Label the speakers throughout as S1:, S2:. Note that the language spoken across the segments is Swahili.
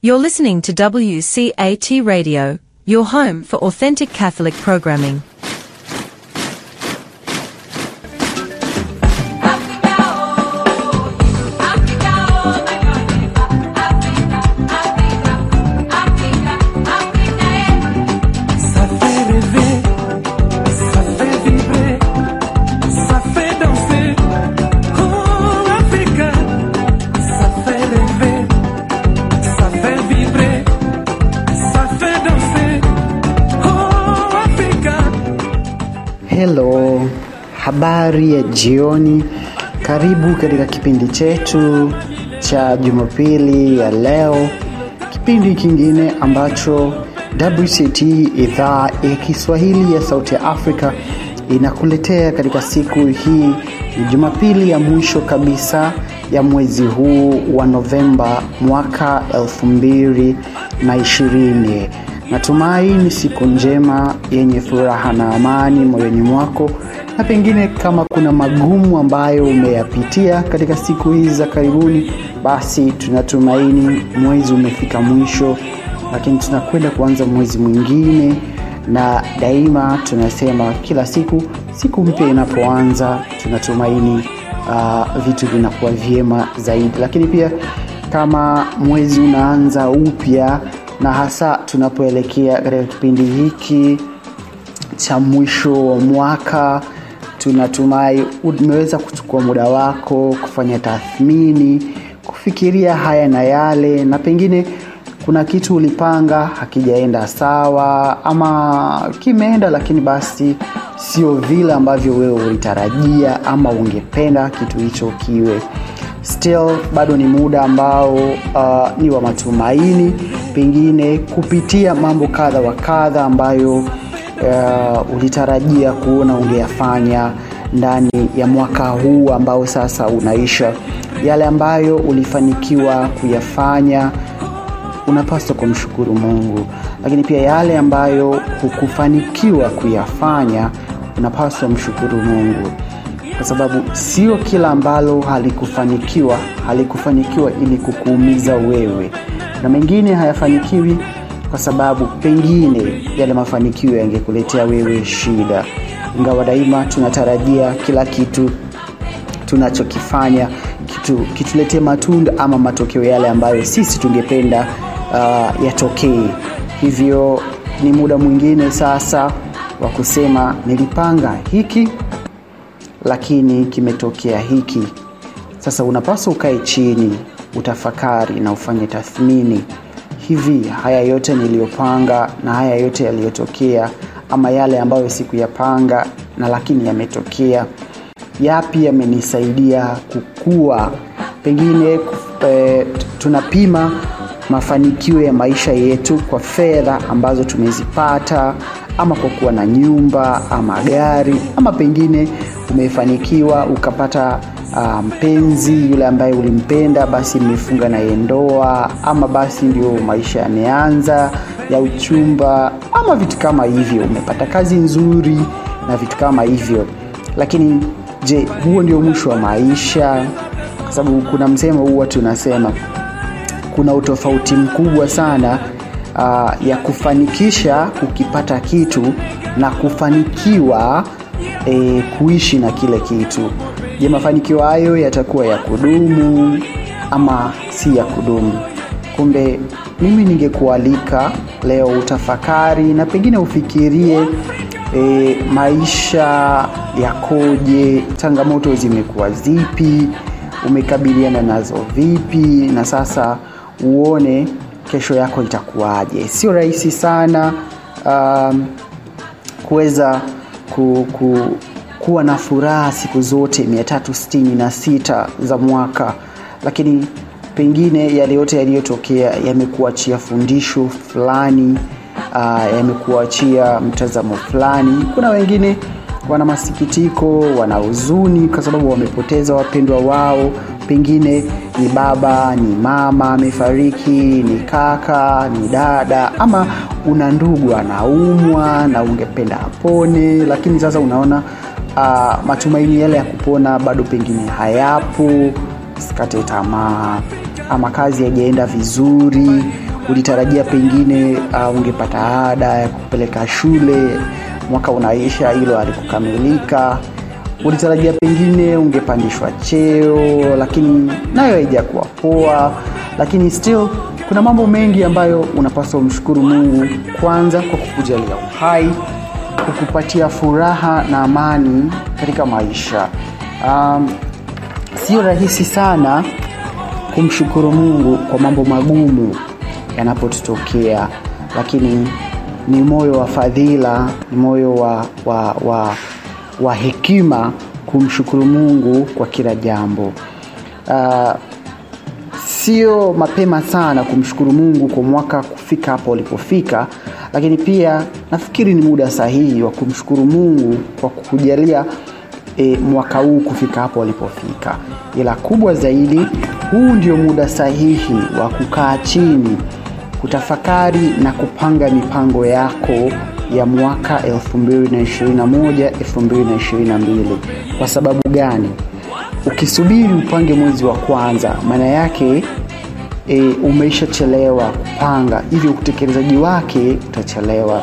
S1: You're listening to WCAT Radio, your home for authentic Catholic programming.
S2: Habari ya jioni. Karibu katika kipindi chetu cha Jumapili ya leo, kipindi kingine ambacho WCT idhaa ya Kiswahili ya Sauti ya Afrika inakuletea katika siku hii ni Jumapili ya mwisho kabisa ya mwezi huu wa Novemba mwaka elfu mbili na ishirini. Natumai ni siku njema yenye furaha na amani moyoni mwako, na pengine kama kuna magumu ambayo umeyapitia katika siku hizi za karibuni, basi tunatumaini mwezi umefika mwisho, lakini tunakwenda kuanza mwezi mwingine, na daima tunasema kila siku, siku mpya inapoanza, tunatumaini uh, vitu vinakuwa vyema zaidi, lakini pia kama mwezi unaanza upya na hasa tunapoelekea katika kipindi hiki cha mwisho wa mwaka tunatumai umeweza kuchukua muda wako kufanya tathmini kufikiria haya na yale na pengine kuna kitu ulipanga hakijaenda sawa ama kimeenda lakini basi sio vile ambavyo wewe ulitarajia ama ungependa kitu hicho kiwe. Still bado ni muda ambao uh, ni wa matumaini pengine kupitia mambo kadha wa kadha ambayo uh, ulitarajia kuona ungeyafanya ndani ya mwaka huu ambao sasa unaisha. Yale ambayo ulifanikiwa kuyafanya unapaswa kumshukuru mungu. Lakini pia yale ambayo hukufanikiwa kuyafanya unapaswa mshukuru mungu. Kwa sababu sio kila ambalo halikufanikiwa halikufanikiwa ili kukuumiza wewe. Na mengine hayafanikiwi kwa sababu pengine yale mafanikio yangekuletea wewe shida. Ingawa daima tunatarajia kila kitu tunachokifanya kitu matunda ama matokeo yale ambayo sisi tungependa uh, yatokee. Hivyo ni muda mwingine sasa wa kusema nilipanga hiki lakini kimetokea hiki. Sasa unapaswa ukae chini utafakari na ufanye tathmini hivi haya yote niliyopanga na haya yote yaliyotokea ama yale ambayo sikuyapanga na lakini yametokea yapi yamenisaidia kukua? Pengine e, tunapima mafanikio ya maisha yetu kwa fedha ambazo tumezipata ama kwa kuwa na nyumba ama gari ama pengine umefanikiwa ukapata uh, mpenzi yule ambaye ulimpenda basi mmefunga naye ndoa ama basi ndio maisha yameanza ya uchumba ama vitu kama hivyo. Umepata kazi nzuri na vitu kama hivyo. Lakini je huo ndio mwisho wa maisha? Kwa sababu kuna msemo huwa tunasema kuna utofauti mkubwa sana uh, ya kufanikisha ukipata kitu na kufanikiwa e, kuishi na kile kitu je mafanikio hayo yatakuwa ya kudumu ama si ya kudumu? Kumbe mimi ningekualika leo utafakari na pengine ufikirie e, maisha yakoje changamoto zimekuwa zipi umekabiliana nazo vipi na sasa uone kesho yako itakuwaje. Sio rahisi sana um, kuweza ku, ku, kuwa na furaha siku zote 366 za mwaka. Lakini pengine yale yote yaliyotokea yamekuachia fundisho fulani uh, yamekuachia mtazamo fulani. Kuna wengine wana masikitiko wana huzuni kwa sababu wamepoteza wapendwa wao. Pengine ni baba ni mama amefariki ni kaka ni dada ama una ndugu anaumwa na ungependa apone. Lakini sasa unaona uh, matumaini yale ya kupona bado pengine hayapo. Usikate tamaa. Ama kazi haijaenda vizuri. Ulitarajia pengine uh, ungepata ada ya kupeleka shule. Mwaka unaisha hilo alikukamilika ulitarajia pengine ungepandishwa cheo lakini nayo haijakuwa poa. Lakini still kuna mambo mengi ambayo unapaswa umshukuru mungu kwanza kwa kukujalia uhai kukupatia furaha na amani katika maisha. Um, sio rahisi sana kumshukuru mungu kwa mambo magumu yanapotutokea lakini ni moyo wa fadhila ni moyo wa, wa, wa, wa hekima kumshukuru mungu kwa kila jambo. Uh, sio mapema sana kumshukuru mungu kwa mwaka kufika hapo ulipofika lakini pia nafikiri ni muda sahihi wa kumshukuru mungu kwa kukujalia e, mwaka huu kufika hapo walipofika. Ila kubwa zaidi huu ndio muda sahihi wa kukaa chini kutafakari na kupanga mipango yako ya mwaka 221 222 kwa sababu gani? Ukisubiri upange mwezi wa kwanza maana yake e, umeishachelewa kupanga hivyo utekelezaji wake utachelewa.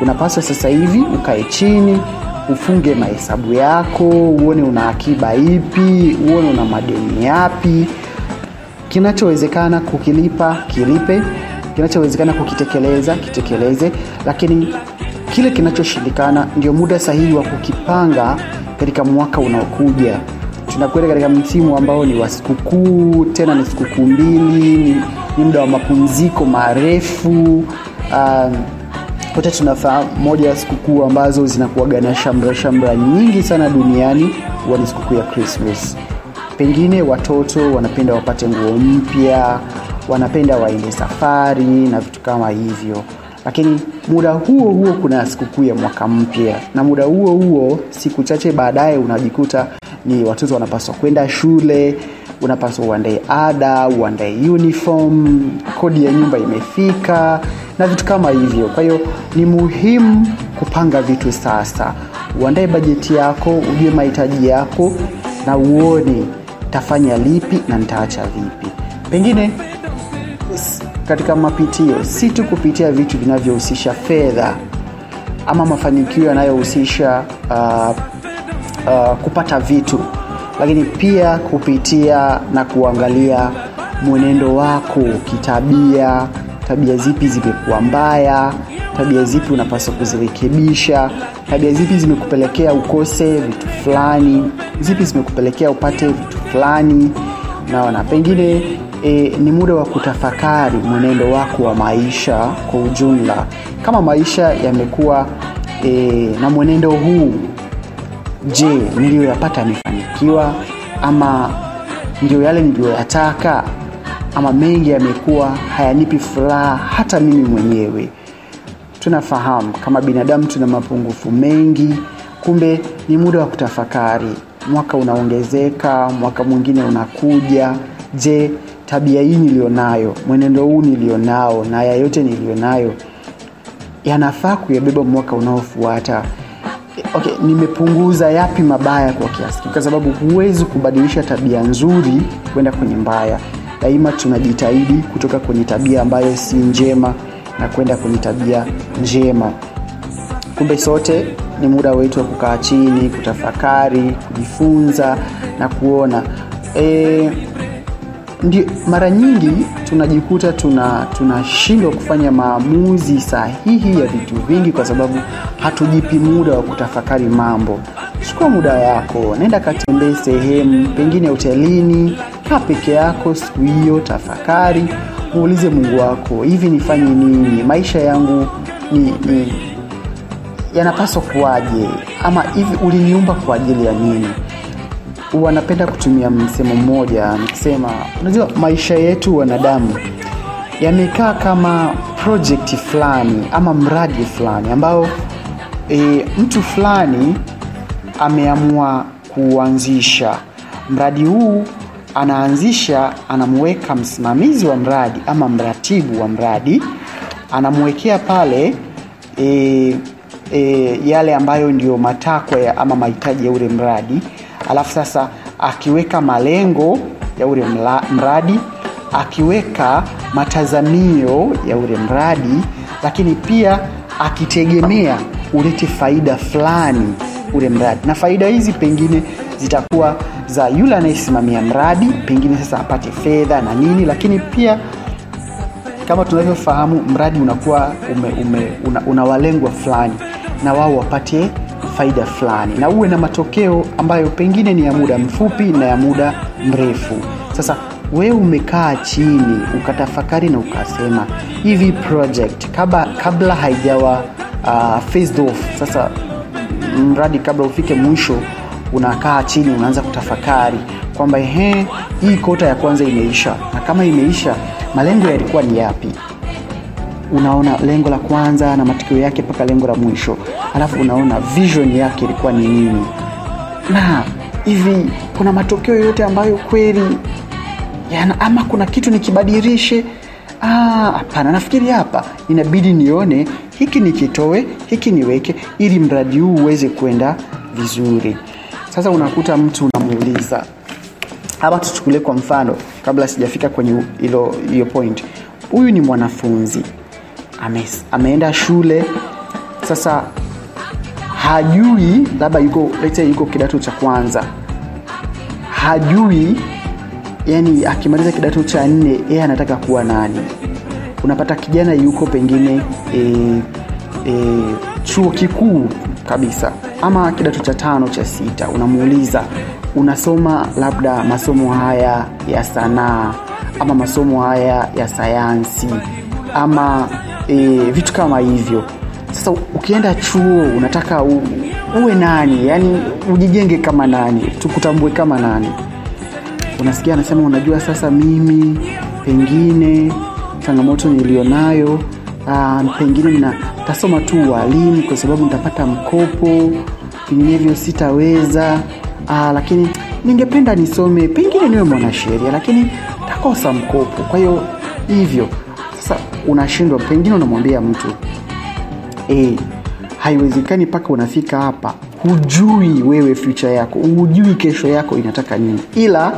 S2: Unapaswa sasa hivi ukae chini ufunge mahesabu yako uone una akiba ipi uone una madeni yapi. Kinachowezekana kukilipa kilipe. Kinachowezekana kukitekeleza kitekeleze. Lakini kile kinachoshindikana ndio muda sahihi wa kukipanga katika mwaka unaokuja tunakwenda katika msimu ambao ni wa sikukuu tena ni sikukuu mbili ni, ni muda wa mapumziko marefu. Um, wote tunafahamu moja ya sikukuu ambazo zinakuaga na shamra shamra nyingi sana duniani huwa ni sikukuu ya krismas pengine watoto wanapenda wapate nguo mpya wanapenda waende safari na vitu kama hivyo. Lakini muda huo huo kuna sikukuu ya mwaka mpya. Na muda huo huo siku chache baadaye unajikuta ni watoto wanapaswa kwenda shule unapaswa uandae ada uandae uniform kodi ya nyumba imefika na vitu kama hivyo. Kwa hiyo ni muhimu kupanga vitu sasa. Uandae bajeti yako ujue mahitaji yako na uone tafanya lipi na nitaacha vipi. Pengine katika mapitio si tu kupitia vitu vinavyohusisha fedha ama mafanikio yanayohusisha uh, uh, kupata vitu lakini pia kupitia na kuangalia mwenendo wako kitabia tabia zipi zimekuwa mbaya tabia zipi unapaswa kuzirekebisha tabia zipi zimekupelekea ukose vitu fulani zipi zimekupelekea upate vitu fulani. Naona pengine e, ni muda wa kutafakari mwenendo wako wa maisha kwa ujumla. Kama maisha yamekuwa e, na mwenendo huu je niliyoyapata yamefanikiwa? Ama ndio yale niliyoyataka? Ama mengi yamekuwa hayanipi furaha hata mimi mwenyewe? Tunafahamu kama binadamu tuna mapungufu mengi kumbe ni muda wa kutafakari. Mwaka unaongezeka mwaka mwingine unakuja. Je tabia hii nilionayo mwenendo huu nilionao na haya yote nilionayo yanafaa kuyabeba mwaka unaofuata okay, nimepunguza yapi mabaya kwa kiasi kwa sababu huwezi kubadilisha tabia nzuri kwenda kwenye mbaya. Daima tunajitahidi kutoka kwenye tabia ambayo si njema na kwenda kwenye tabia njema. Kumbe sote ni muda wetu wa kukaa chini kutafakari kujifunza na kuona. E, ndio mara nyingi tunajikuta tuna tunashindwa kufanya maamuzi sahihi ya vitu vingi kwa sababu hatujipi muda wa kutafakari mambo. Chukua muda wako nenda katembee sehemu pengine hotelini kaa peke yako siku hiyo tafakari muulize mungu wako hivi nifanye nini? Maisha yangu ni, ni yanapaswa kuwaje? Ama hivi uliniumba kwa ajili ya nini huwa napenda kutumia msemo mmoja nikisema unajua maisha yetu wanadamu yamekaa kama projekti fulani ama mradi fulani ambao e, mtu fulani ameamua kuanzisha mradi huu anaanzisha anamweka msimamizi wa mradi ama mratibu wa mradi anamwekea pale e, e, yale ambayo ndio matakwa ama mahitaji ya ule mradi alafu sasa akiweka malengo ya ule mradi akiweka matazamio ya ule mradi lakini pia akitegemea ulete faida fulani ule mradi. Na faida hizi pengine zitakuwa za yule anayesimamia mradi pengine sasa apate fedha na nini lakini pia kama tunavyofahamu mradi unakuwa ume, ume, una, una walengwa fulani na wao wapate faida fulani na uwe na matokeo ambayo pengine ni ya muda mfupi na ya muda mrefu. Sasa wewe umekaa chini ukatafakari na ukasema hivi project kabla, kabla haijawa uh, off. Sasa mradi kabla ufike mwisho unakaa chini unaanza kutafakari kwamba ehe hii kota ya kwanza imeisha. Na kama imeisha malengo yalikuwa ni yapi unaona lengo la kwanza na matokeo yake mpaka lengo la mwisho. Alafu unaona vision yake ilikuwa ni nini. Na hivi kuna matokeo yoyote ambayo kweli yana, ama kuna kitu nikibadilishe? Ah, hapana nafikiri hapa inabidi nione hiki nikitoe hiki niweke ili mradi huu uweze kwenda vizuri. Sasa unakuta mtu unamuuliza hapa tuchukulie kwa mfano kabla sijafika kwenye hiyo point. Huyu ni mwanafunzi Ame, ameenda shule. Sasa hajui labda yuko lete yuko kidato cha kwanza. Hajui yani akimaliza kidato cha nne yeye anataka kuwa nani. Unapata kijana yuko pengine e, e, chuo kikuu kabisa ama kidato cha tano cha sita. Unamuuliza unasoma labda masomo haya ya sanaa ama masomo haya ya sayansi ama e, vitu kama hivyo. Sasa ukienda chuo unataka u, uwe nani? Yani ujijenge kama nani? Tukutambue kama nani? Unasikia anasema unajua sasa mimi pengine changamoto nilionayo uh, pengine nitasoma tu walimu kwa sababu nitapata mkopo vinginevyo sitaweza uh, lakini ningependa nisome pengine niwe mwanasheria lakini takosa mkopo. Kwa hiyo hivyo unashindwa pengine unamwambia mtu e, haiwezekani mpaka unafika hapa. Hujui wewe future yako hujui kesho yako inataka nini. Ila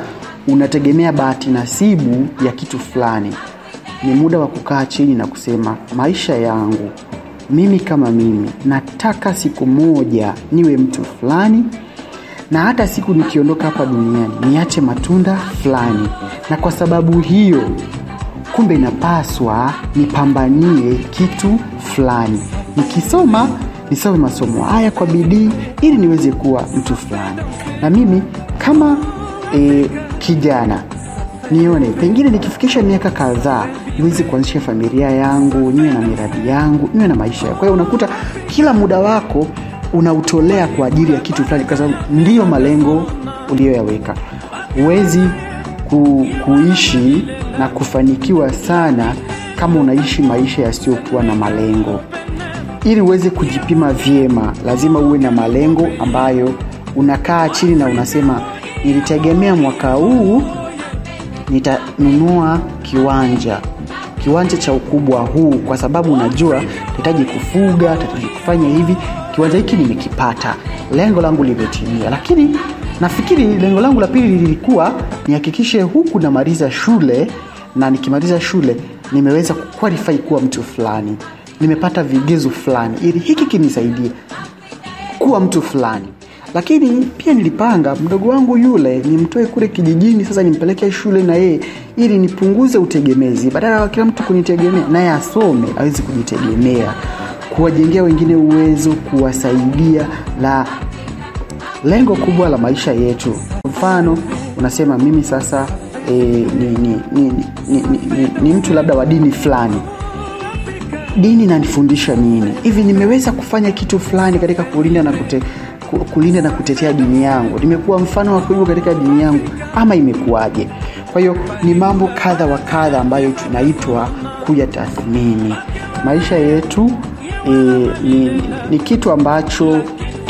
S2: unategemea bahati nasibu ya kitu fulani. Ni muda wa kukaa chini na kusema maisha yangu mimi kama mimi nataka siku moja niwe mtu fulani na hata siku nikiondoka hapa duniani niache matunda fulani. Na kwa sababu hiyo kumbe inapaswa nipambanie kitu fulani. Nikisoma nisome masomo haya kwa bidii ili niweze kuwa mtu fulani. Na mimi kama e, kijana nione pengine nikifikisha miaka kadhaa niweze kuanzisha familia yangu niwe na miradi yangu niwe na maisha kwa hiyo unakuta kila muda wako unautolea kwa ajili ya kitu fulani kwa sababu ndiyo malengo uliyoyaweka. Huwezi ku, kuishi na kufanikiwa sana kama unaishi maisha yasiyokuwa na malengo. Ili uweze kujipima vyema lazima uwe na malengo ambayo unakaa chini na unasema nilitegemea mwaka huu nitanunua kiwanja kiwanja cha ukubwa huu kwa sababu unajua tahitaji kufuga tahitaji kufanya hivi kiwanja hiki nimekipata lengo langu limetimia. Lakini nafikiri lengo langu la pili lilikuwa nihakikishe huku namaliza shule na nikimaliza shule nimeweza kuqualify kuwa mtu fulani. Nimepata vigezo fulani ili hiki kinisaidie kuwa mtu fulani. Lakini pia nilipanga mdogo wangu yule nimtoe kule kijijini sasa nimpeleke shule na yeye ili nipunguze utegemezi. Badala ya kila mtu kunitegemea naye asome awezi kujitegemea. Kuwajengea wengine uwezo kuwasaidia la lengo kubwa la maisha yetu. Mfano unasema mimi sasa e, ni, ni, ni, ni, ni, ni, ni mtu labda wa dini fulani. Dini nanifundisha nini? Hivi nimeweza kufanya kitu fulani katika kulinda na kute, kulinda na kutetea dini yangu? Nimekuwa mfano wa kuigwa katika dini yangu? Ama imekuwaje? Kwa hiyo ni mambo kadha wa kadha ambayo tunaitwa kuya tathmini maisha yetu e, ni, ni kitu ambacho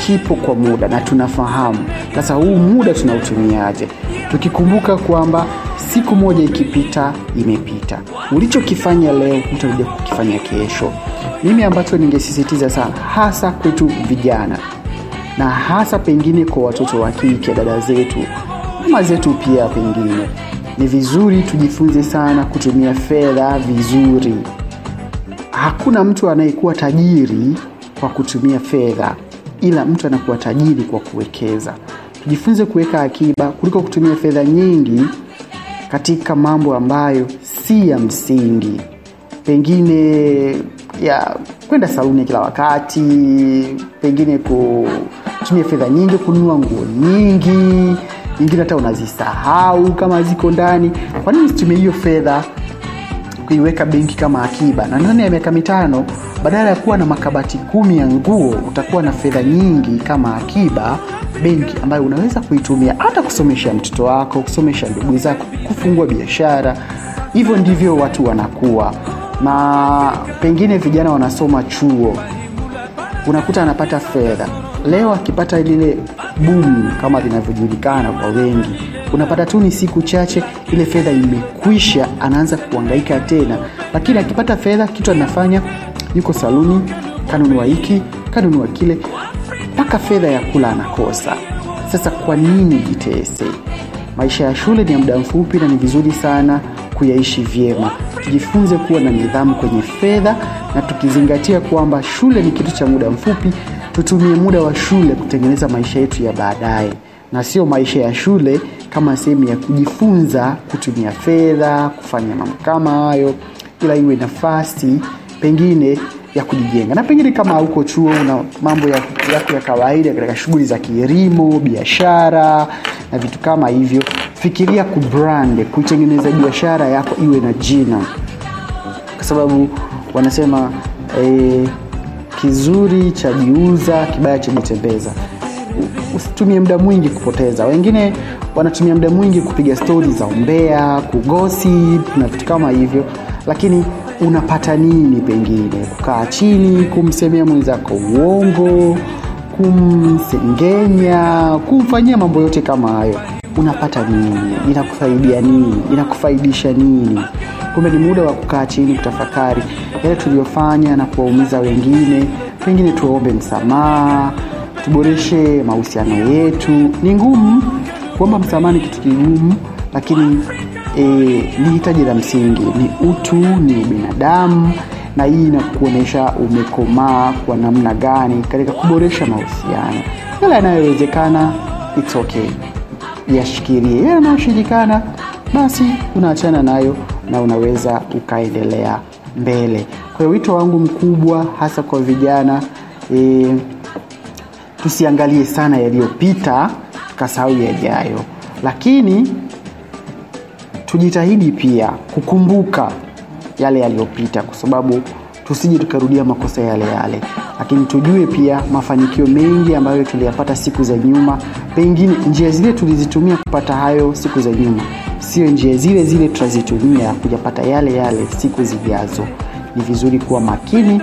S2: kipo kwa muda na tunafahamu. Sasa huu muda tunautumiaje? Tukikumbuka kwamba siku moja ikipita imepita. Ulichokifanya leo utakuja kukifanya kesho. Mimi ambacho ningesisitiza sana hasa kwetu vijana na hasa pengine kwa watoto wa kike dada zetu mama zetu pia pengine. Ni vizuri tujifunze sana kutumia fedha vizuri. Hakuna mtu anayekuwa tajiri kwa kutumia fedha ila mtu anakuwa tajiri kwa kuwekeza. Tujifunze kuweka akiba kuliko kutumia fedha nyingi katika mambo ambayo si ya msingi. Pengine ya kwenda saluni kila wakati pengine kutumia fedha nyingi kununua nguo nyingi nyingine hata unazisahau kama ziko ndani. Kwa nini usitumie hiyo fedha kuiweka benki kama akiba. Na ndani ya miaka mitano badala ya kuwa na makabati kumi ya nguo utakuwa na fedha nyingi kama akiba benki ambayo unaweza kuitumia hata kusomesha mtoto wako kusomesha ndugu zako kufungua biashara. Hivyo ndivyo watu wanakuwa. Na pengine vijana wanasoma chuo unakuta anapata fedha leo akipata lile bumu kama linavyojulikana kwa wengi unapata tu ni siku chache ile fedha imekwisha anaanza kuangaika tena. Lakini akipata fedha kitu anafanya yuko saluni kanunua hiki kanunua kile mpaka fedha ya kula anakosa. Sasa kwa nini jitese? Maisha ya shule ni ya muda mfupi na ni vizuri sana kuyaishi vyema. Tujifunze kuwa na nidhamu kwenye fedha na tukizingatia kwamba shule ni kitu cha muda mfupi tutumie muda wa shule kutengeneza maisha yetu ya baadaye. Na sio maisha ya shule kama sehemu ya kujifunza kutumia fedha kufanya mambo kama hayo ila iwe nafasi pengine ya kujijenga. Na pengine kama huko chuo una mambo ya- yako ya kawaida katika shughuli za kielimu biashara na vitu kama hivyo fikiria kubrand kuitengeneza biashara yako iwe na jina. Kwa sababu wanasema eh, kizuri chajiuza kibaya chajitembeza usitumie muda mwingi kupoteza. Wengine wanatumia muda mwingi kupiga stori za umbea kugosip na vitu kama hivyo. Lakini unapata nini pengine? Kukaa chini kumsemea mwenzako uongo kumsengenya kumfanyia mambo yote kama hayo unapata nini? Inakufaidia nini? Inakufaidisha nini? Kumbe ni muda wa kukaa chini kutafakari yale tuliyofanya na kuwaumiza wengine. Pengine tuwaombe msamaha tuboreshe mahusiano yetu. Ni ngumu kuomba msamaha ni kitu kigumu lakini e, ni hitaji la msingi. Ni utu ni ubinadamu na hii inakuonyesha umekomaa kwa namna gani katika kuboresha mahusiano. Yale yanayowezekana its okay yashikilie yale yanayoshindikana basi unaachana nayo na unaweza ukaendelea mbele. Kwa wito wangu mkubwa hasa kwa vijana e, tusiangalie sana yaliyopita tukasahau yajayo. Lakini tujitahidi pia kukumbuka yale yaliyopita kwa sababu tusije tukarudia makosa yale yale lakini tujue pia mafanikio mengi ambayo tuliyapata siku za nyuma. Pengine njia zile tulizitumia kupata hayo siku za nyuma. Sio njia zile zile tutazitumia kujapata yale yale siku zijazo. Ni vizuri kuwa makini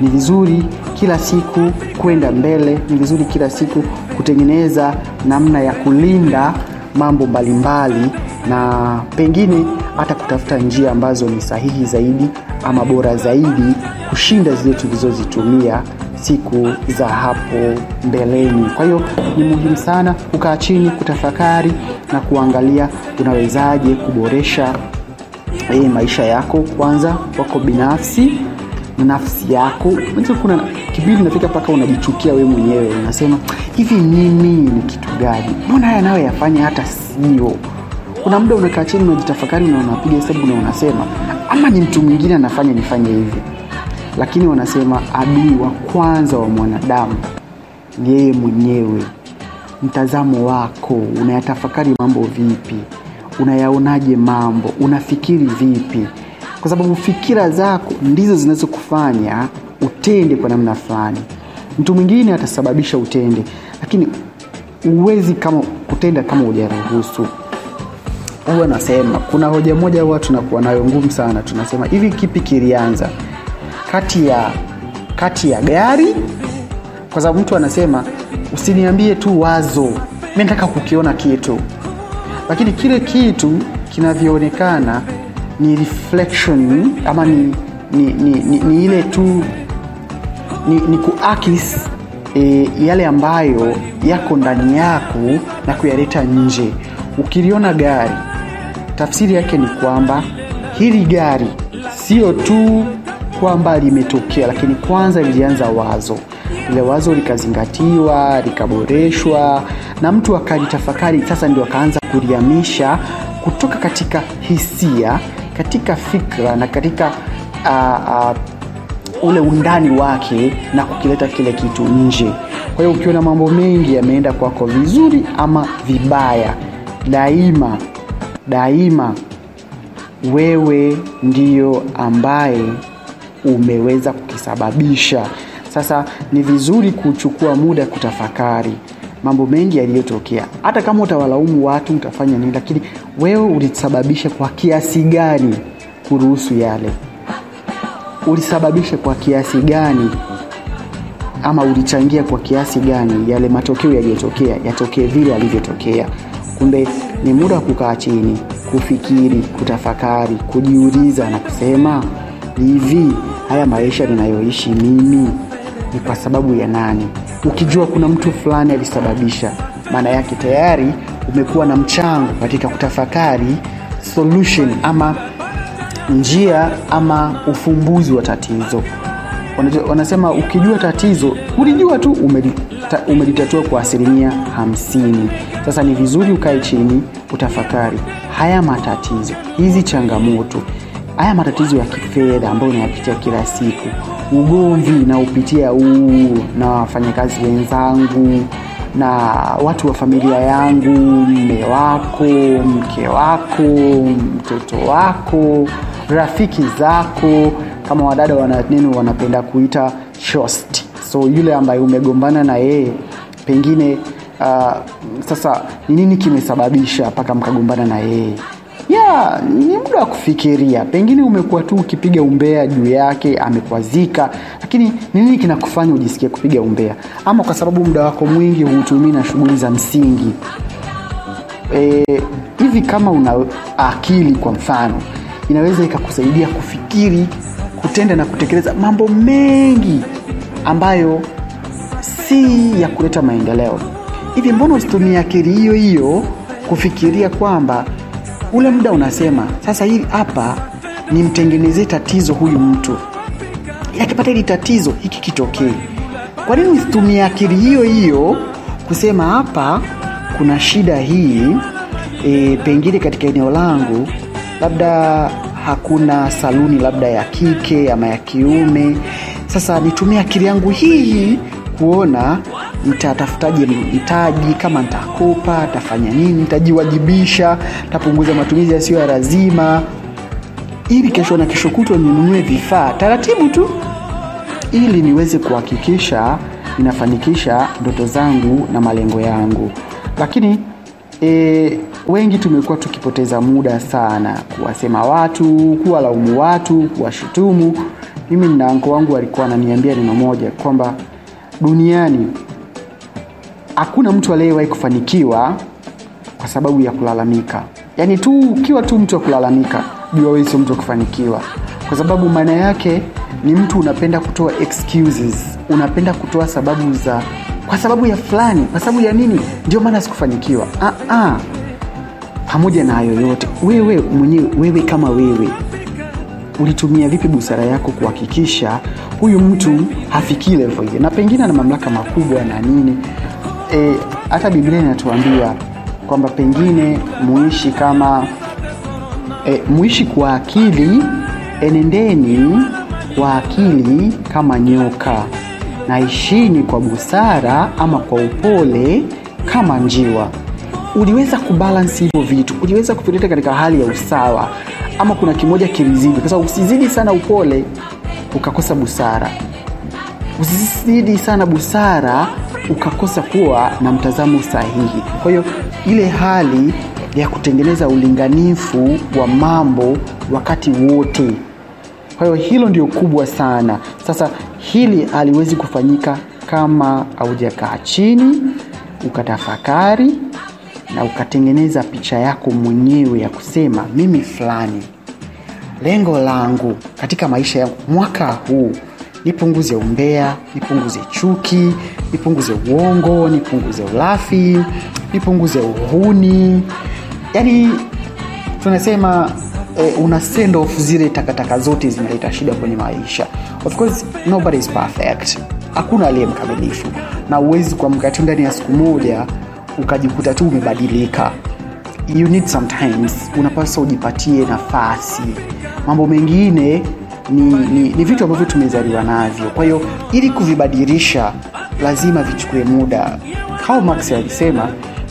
S2: ni vizuri kila siku kwenda mbele ni vizuri kila siku kutengeneza namna ya kulinda mambo mbalimbali na pengine hata kutafuta njia ambazo ni sahihi zaidi ama bora zaidi kushinda zile tulizozitumia siku za hapo mbeleni. Kwa hiyo ni muhimu sana kukaa chini kutafakari na kuangalia unawezaje kuboresha e, maisha yako kwanza wako binafsi na nafsi yako. Kuna kipindi unafika mpaka unajichukia wewe mwenyewe unasema hivi mimi ni kitu gani? Mbona haya nayo yafanya hata sio kuna muda unakaa chini unajitafakari na unapiga hesabu na unasema ama ni mtu mwingine anafanya nifanye hivi? Lakini wanasema adui wa kwanza wa mwanadamu yeye mwenyewe. Mtazamo wako unayatafakari mambo vipi? Unayaonaje mambo? Unafikiri vipi? Kwa sababu fikira zako ndizo zinazokufanya utende kwa namna fulani. Mtu mwingine atasababisha utende lakini huwezi kama kutenda kama hujaruhusu huwa nasema kuna hoja moja huwa tunakuwa nayo ngumu sana tunasema hivi kipi kilianza? Kati ya kati ya gari kwa sababu mtu anasema usiniambie tu wazo mi nataka kukiona kitu. Lakini kile kitu kinavyoonekana ni reflection ama ni, ni, ni, ni, ni ile tu ni, ni kuakis e, yale ambayo yako ndani yako na kuyaleta nje. Ukiliona gari tafsiri yake ni kwamba hili gari sio tu kwamba limetokea, lakini kwanza lilianza wazo, lile wazo likazingatiwa, likaboreshwa, na mtu akalitafakari, sasa ndio akaanza kuliamisha kutoka katika hisia, katika fikra na katika uh, uh, ule undani wake na kukileta kile kitu nje. Kwa hiyo ukiona mambo mengi yameenda kwako vizuri ama vibaya, daima daima wewe ndio ambaye umeweza kukisababisha. Sasa ni vizuri kuchukua muda kutafakari mambo mengi yaliyotokea, hata kama utawalaumu watu, utafanya nini, lakini wewe ulisababisha kwa kiasi gani kuruhusu yale ulisababisha kwa kiasi gani ama ulichangia kwa kiasi gani yale matokeo yaliyotokea yatokee vile yalivyotokea. Kumbe ni muda wa kukaa chini, kufikiri, kutafakari, kujiuliza na kusema hivi, haya maisha ninayoishi mimi ni kwa sababu ya nani? Ukijua kuna mtu fulani alisababisha, maana yake tayari umekuwa na mchango katika kutafakari solution ama njia ama ufumbuzi wa tatizo. Wanasema ukijua tatizo ulijua tu umelita- umelitatua kwa asilimia hamsini. Sasa ni vizuri ukae chini utafakari haya matatizo, hizi changamoto, haya matatizo ya kifedha ambayo unayapitia kila siku, ugomvi naopitia huu na wafanyakazi wenzangu na watu wa familia yangu, mme wako, mke wako, mtoto wako, rafiki zako, kama wadada wana wanapenda kuita shost. So yule ambaye umegombana na yeye pengine uh, sasa ni nini kimesababisha mpaka mkagombana na yeye? ya ni muda wa kufikiria. Pengine umekuwa tu ukipiga umbea juu yake, amekwazika, lakini ni nini kinakufanya ujisikie kupiga umbea? Ama kwa sababu muda wako mwingi huutumii na shughuli za msingi e, hivi kama una akili kwa mfano, inaweza ikakusaidia kufikiri, kutenda na kutekeleza mambo mengi ambayo si ya kuleta maendeleo. Hivi mbona usitumie akili hiyo hiyo kufikiria kwamba ule muda unasema sasa hili hapa nimtengenezee tatizo huyu mtu, akipata hili tatizo hiki kitokee. Kwa nini usitumie akili hiyo hiyo kusema hapa kuna shida hii e, pengine katika eneo langu labda hakuna saluni labda ya kike ama ya kiume. Sasa nitumie akili yangu hii kuona nitatafutaje mtaji, kama nitakopa, tafanya nini, nitajiwajibisha, tapunguza matumizi yasiyo ya lazima, ili kesho na kesho kutwa ninunue vifaa taratibu tu, ili niweze kuhakikisha ninafanikisha ndoto zangu na malengo yangu. Lakini e, wengi tumekuwa tukipoteza muda sana kuwasema watu, kuwalaumu watu, kuwashutumu. Mimi na anko wangu alikuwa ananiambia neno moja kwamba duniani hakuna mtu aliyewahi kufanikiwa kwa sababu ya kulalamika. Yaani tu ukiwa tu mtu wa kulalamika, jua wewe sio mtu wa kufanikiwa, kwa sababu maana yake ni mtu unapenda kutoa excuses, unapenda kutoa sababu za kwa sababu ya fulani, kwa sababu ya nini, ndio maana sikufanikiwa. Pamoja na hayo yote, wewe mwenyewe, wewe kama wewe ulitumia vipi busara yako kuhakikisha huyu mtu hafikii level ile, na pengine ana mamlaka makubwa na nini. E, hata Biblia inatuambia kwamba pengine muishi kama e, muishi kwa akili, enendeni kwa akili kama nyoka, na ishini kwa busara ama kwa upole kama njiwa. Uliweza kubalansi hivyo vitu, uliweza kuvileta katika hali ya usawa, ama kuna kimoja kilizidi, kwa sababu usizidi sana upole ukakosa busara, usizidi sana busara ukakosa kuwa na mtazamo sahihi. Kwa hiyo ile hali ya kutengeneza ulinganifu wa mambo wakati wote kwa hiyo hilo ndio kubwa sana. Sasa hili haliwezi kufanyika kama haujakaa chini ukatafakari na ukatengeneza picha yako mwenyewe ya kusema mimi fulani, lengo langu katika maisha yangu mwaka huu nipunguze umbea, nipunguze chuki, nipunguze uongo, nipunguze ulafi, nipunguze uhuni, yaani tunasema eh, una send off zile takataka zote zinaleta shida kwenye maisha. Of course nobody is perfect. Hakuna aliye mkamilifu. Na uwezi kuamka tu ndani ya siku moja ukajikuta tu umebadilika. You need sometimes unapaswa ujipatie nafasi. Mambo mengine ni, ni, ni vitu ambavyo tumezaliwa navyo. Kwa hiyo ili kuvibadilisha lazima vichukue muda. Karl Marx alisema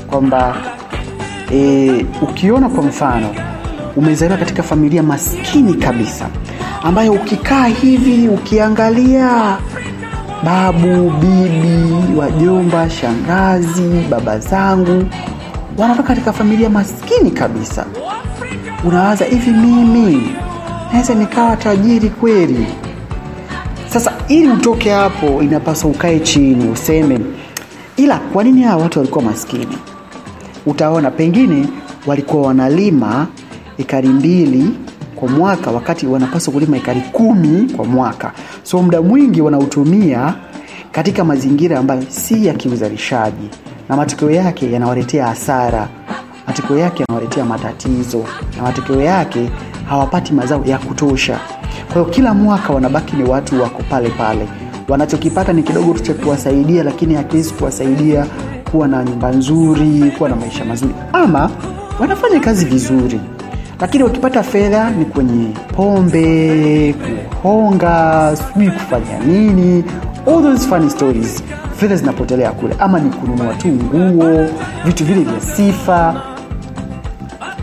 S2: kwamba e, ukiona kwa mfano umezaliwa katika familia maskini kabisa ambayo ukikaa hivi ukiangalia babu bibi wajomba shangazi baba zangu wanatoka katika familia maskini kabisa. Unawaza hivi mimi naweza nikawa tajiri kweli. Sasa ili utoke hapo inapaswa ukae chini useme ila kwa nini hawa watu walikuwa maskini? Utaona pengine walikuwa wanalima ekari mbili kwa mwaka wakati wanapaswa kulima ekari kumi kwa mwaka. So muda mwingi wanautumia katika mazingira ambayo si ya kiuzalishaji na matokeo yake yanawaletea hasara. Matokeo yake yanawaletea matatizo na matokeo yake hawapati mazao ya kutosha. Kwa hiyo kila mwaka wanabaki ni watu wako pale pale. Wanachokipata ni kidogo tu cha kuwasaidia lakini hakiwezi kuwasaidia kuwa na nyumba nzuri kuwa na maisha mazuri. Ama wanafanya kazi vizuri. Lakini wakipata fedha ni kwenye pombe kuhonga sijui kufanya nini. All those funny stories. Fedha zinapotelea kule. Ama ni kununua tu nguo vitu vile vya sifa.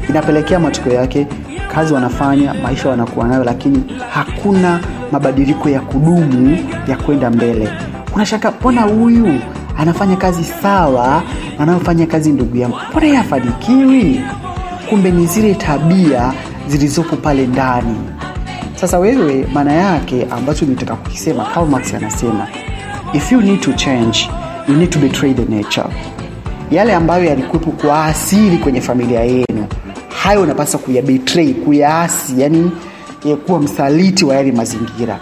S2: Inapelekea matokeo yake kazi wanafanya maisha wanakuwa nayo lakini hakuna mabadiliko ya kudumu ya kwenda mbele. Unashaka mbona huyu anafanya kazi sawa na anayofanya kazi ndugu yangu? Mbona ye afanikiwi kumbe ni zile tabia zilizopo pale ndani. Sasa wewe maana yake ambacho nitaka kukisema Karl anasema if you need to change you need to betray the nature. Yale ambayo yalikuwepo kwa asili kwenye familia yenu hayo unapaswa kuyabetray kuyaasi yani eh, kuwa msaliti wa yale mazingira.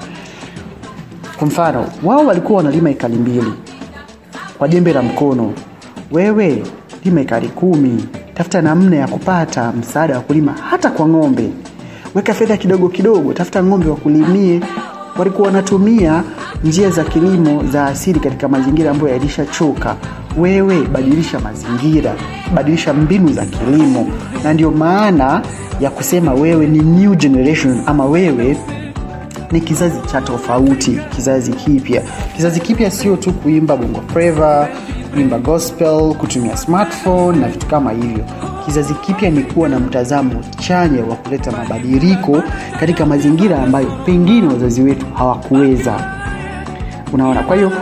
S2: Kwa mfano wao walikuwa wanalima ekari mbili kwa jembe la mkono. Wewe lima ekari kumi. Tafuta namna ya kupata msaada wa kulima hata kwa ng'ombe. Weka fedha kidogo kidogo tafuta ng'ombe wakulimie. Walikuwa wanatumia njia za kilimo za asili katika mazingira ambayo yalishachoka wewe badilisha mazingira badilisha mbinu za kilimo. Na ndio maana ya kusema wewe ni new generation ama wewe ni kizazi cha tofauti kizazi kipya. Kizazi kipya sio tu kuimba bongo flava kuimba gospel kutumia smartphone na vitu kama hivyo. Kizazi kipya ni kuwa na mtazamo chanya wa kuleta mabadiliko katika mazingira ambayo pengine wazazi wetu hawakuweza unaona kwa hiyo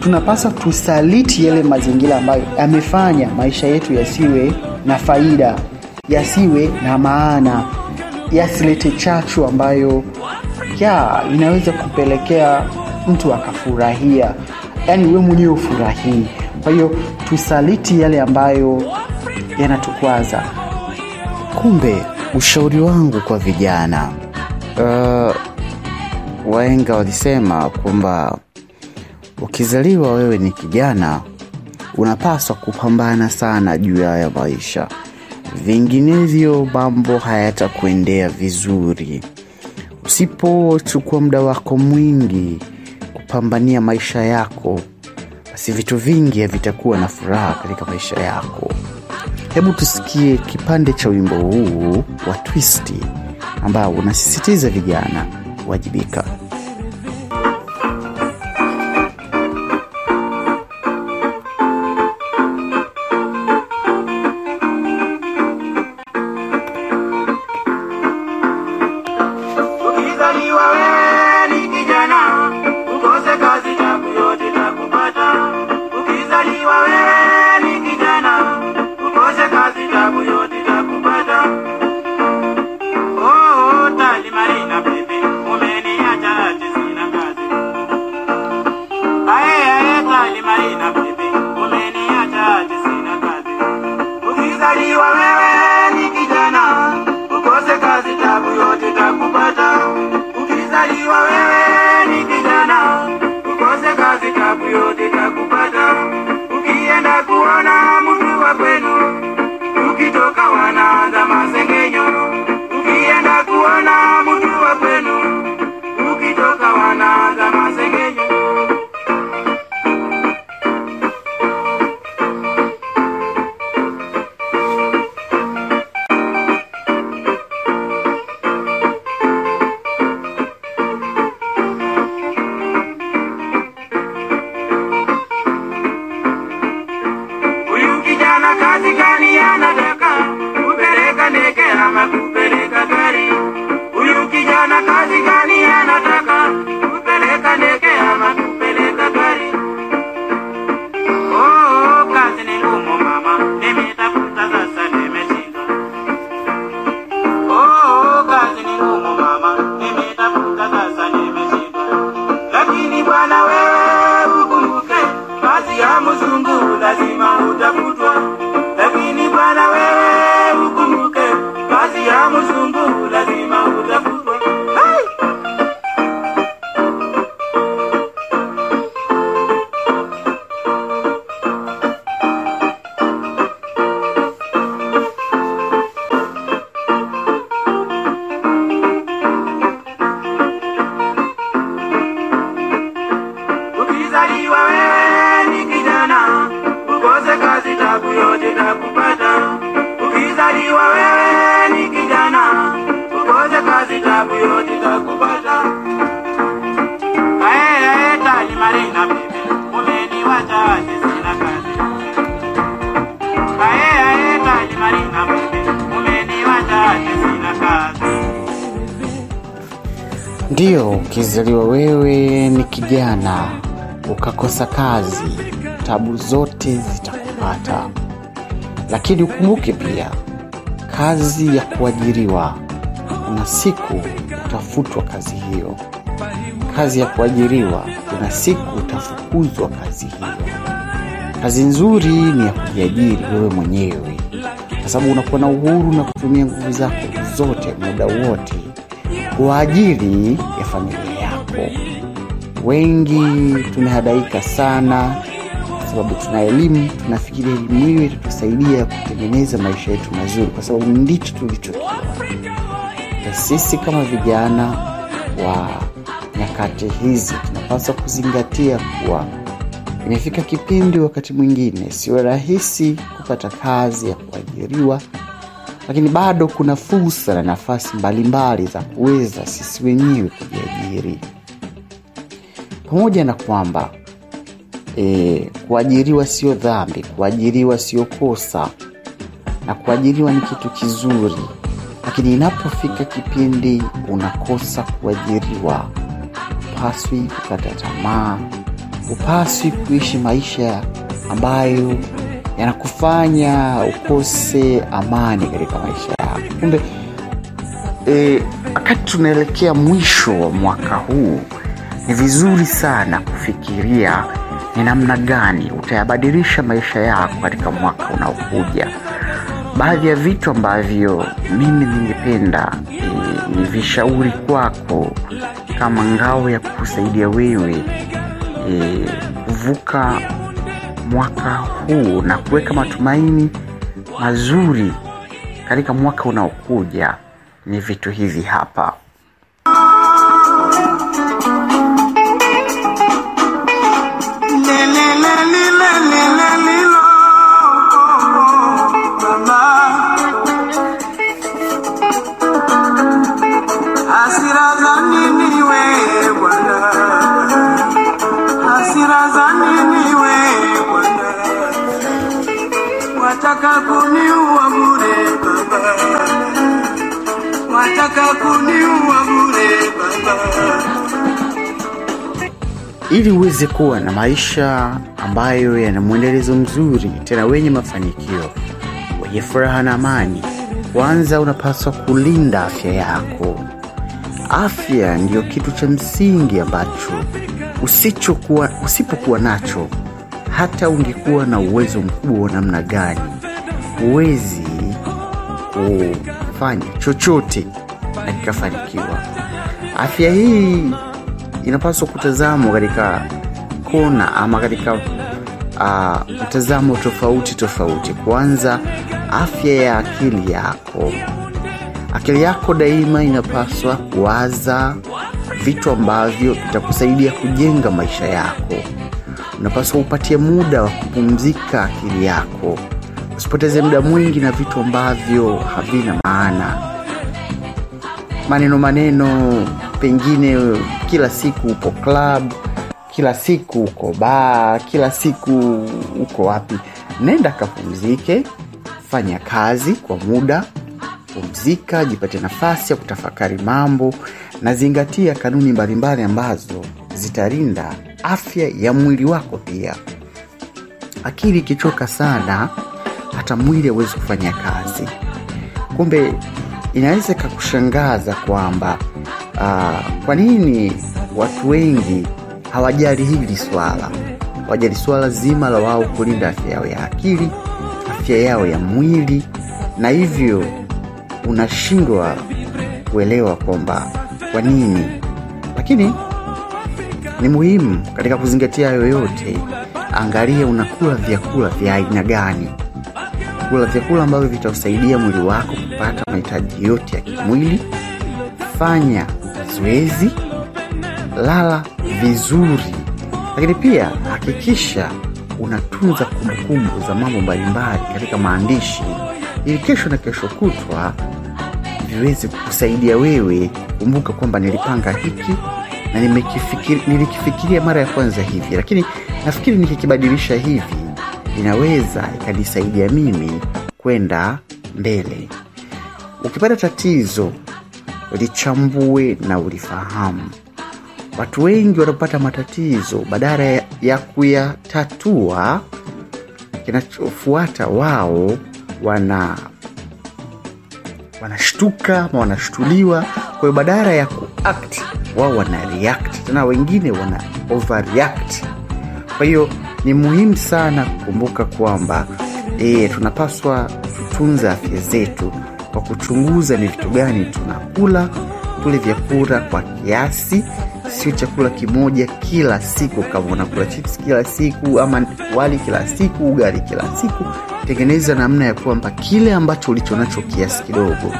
S2: tunapaswa tusaliti yale mazingira ambayo yamefanya maisha yetu yasiwe na faida yasiwe na maana yasilete chachu ambayo ya inaweza kupelekea mtu akafurahia. Yaani we mwenyewe ufurahii kwa hiyo tusaliti yale ambayo yanatukwaza.
S3: Kumbe ushauri wangu kwa vijana uh, waenga walisema kwamba ukizaliwa wewe ni kijana unapaswa kupambana sana juu ya haya maisha. Vinginevyo mambo hayatakuendea vizuri. Usipochukua muda wako mwingi kupambania maisha yako basi vitu vingi havitakuwa na furaha katika maisha yako. Hebu tusikie kipande cha wimbo huu wa twisti ambao unasisitiza vijana wajibika bwana wewe. Kazi, tabu
S2: zote zitakupata. Lakini ukumbuke pia, kazi ya kuajiriwa, kuna siku utafutwa kazi hiyo. Kazi ya kuajiriwa, kuna siku utafukuzwa kazi hiyo. Kazi nzuri ni ya kujiajiri wewe mwenyewe, kwa sababu unakuwa na uhuru na kutumia nguvu zako zote muda wote kwa ajili ya familia. Wengi tumehadaika sana kwa sababu tuna elimu, tunafikiri elimu hiyo itatusaidia kutengeneza maisha yetu mazuri, kwa sababu ndicho tulichokiwa. Sisi kama vijana wa nyakati hizi tunapaswa kuzingatia kuwa imefika kipindi, wakati mwingine sio rahisi kupata kazi ya kuajiriwa, lakini bado kuna fursa na nafasi mbalimbali za kuweza sisi wenyewe kujiajiri, pamoja na kwamba e, kuajiriwa sio dhambi, kuajiriwa sio kosa, na kuajiriwa ni kitu kizuri, lakini inapofika kipindi unakosa kuajiriwa, upaswi kukata tamaa, upaswi kuishi maisha ambayo yanakufanya ukose amani katika maisha yako. Kumbe e, wakati tunaelekea mwisho wa mwaka huu, ni vizuri sana kufikiria ni namna gani utayabadilisha maisha yako katika mwaka unaokuja. Baadhi ya vitu ambavyo mimi ningependa e, ni vishauri kwako kama ngao ya kukusaidia wewe e, kuvuka mwaka huu na kuweka matumaini mazuri katika mwaka unaokuja ni vitu hivi hapa. Ili uweze kuwa na maisha ambayo yana mwendelezo mzuri tena wenye mafanikio wenye furaha na amani kwanza unapaswa kulinda afya yako. Afya ndiyo kitu cha msingi ambacho usichokuwa usipokuwa nacho hata ungekuwa na uwezo mkubwa wa namna gani huwezi kufanya chochote na kikafanikiwa afya hii inapaswa kutazamwa katika kona ama katika uh, mtazamo tofauti tofauti. Kwanza, afya ya akili yako. Akili yako daima inapaswa kuwaza vitu ambavyo vitakusaidia kujenga maisha yako. Unapaswa upatie muda wa kupumzika akili yako, usipoteze muda mwingi na vitu ambavyo havina maana maneno maneno, pengine kila siku uko club, kila siku uko baa, kila siku uko wapi. Nenda kapumzike, fanya kazi kwa muda, pumzika, jipate nafasi ya kutafakari mambo na zingatia kanuni mbalimbali ambazo zitalinda afya ya mwili wako pia. Akili ikichoka sana, hata mwili awezi kufanya kazi. Kumbe inaweza ikakushangaza kwamba uh, kwa nini watu wengi hawajali hili swala? Hawajali swala zima la wao kulinda afya yao ya akili afya yao ya mwili na hivyo unashindwa kuelewa kwamba kwa nini. Lakini ni muhimu katika kuzingatia hayo yote angalia unakula vyakula vya aina gani. Kula vyakula ambavyo vitausaidia mwili wako kupata mahitaji yote ya kimwili. Fanya mazoezi lala vizuri. Lakini pia hakikisha unatunza kumbukumbu za mambo mbalimbali katika maandishi ili kesho na kesho kutwa viweze kukusaidia wewe kumbuka kwamba nilipanga hiki na nilikifikiria mara ya kwanza hivi. Lakini nafikiri nikikibadilisha hivi inaweza ikanisaidia mimi kwenda mbele. Ukipata tatizo lichambue na ulifahamu. Watu wengi wanapata matatizo badala ya, ya kuyatatua kinachofuata wao wana wanashtuka ama wanashtuliwa. Kwa hiyo badala ya kuact wao wana react. Tena wengine wana overreact. Kwa hiyo ni muhimu sana kukumbuka kwamba e, tunapaswa tutunze afya zetu kwa kuchunguza ni vitu gani tunakula tule vyakula kwa kiasi. Sio chakula kimoja kila siku kama unakula chips kila siku ama wali kila siku ugali kila siku. Tengeneza namna ya kwamba kile ambacho ulichonacho kiasi kidogo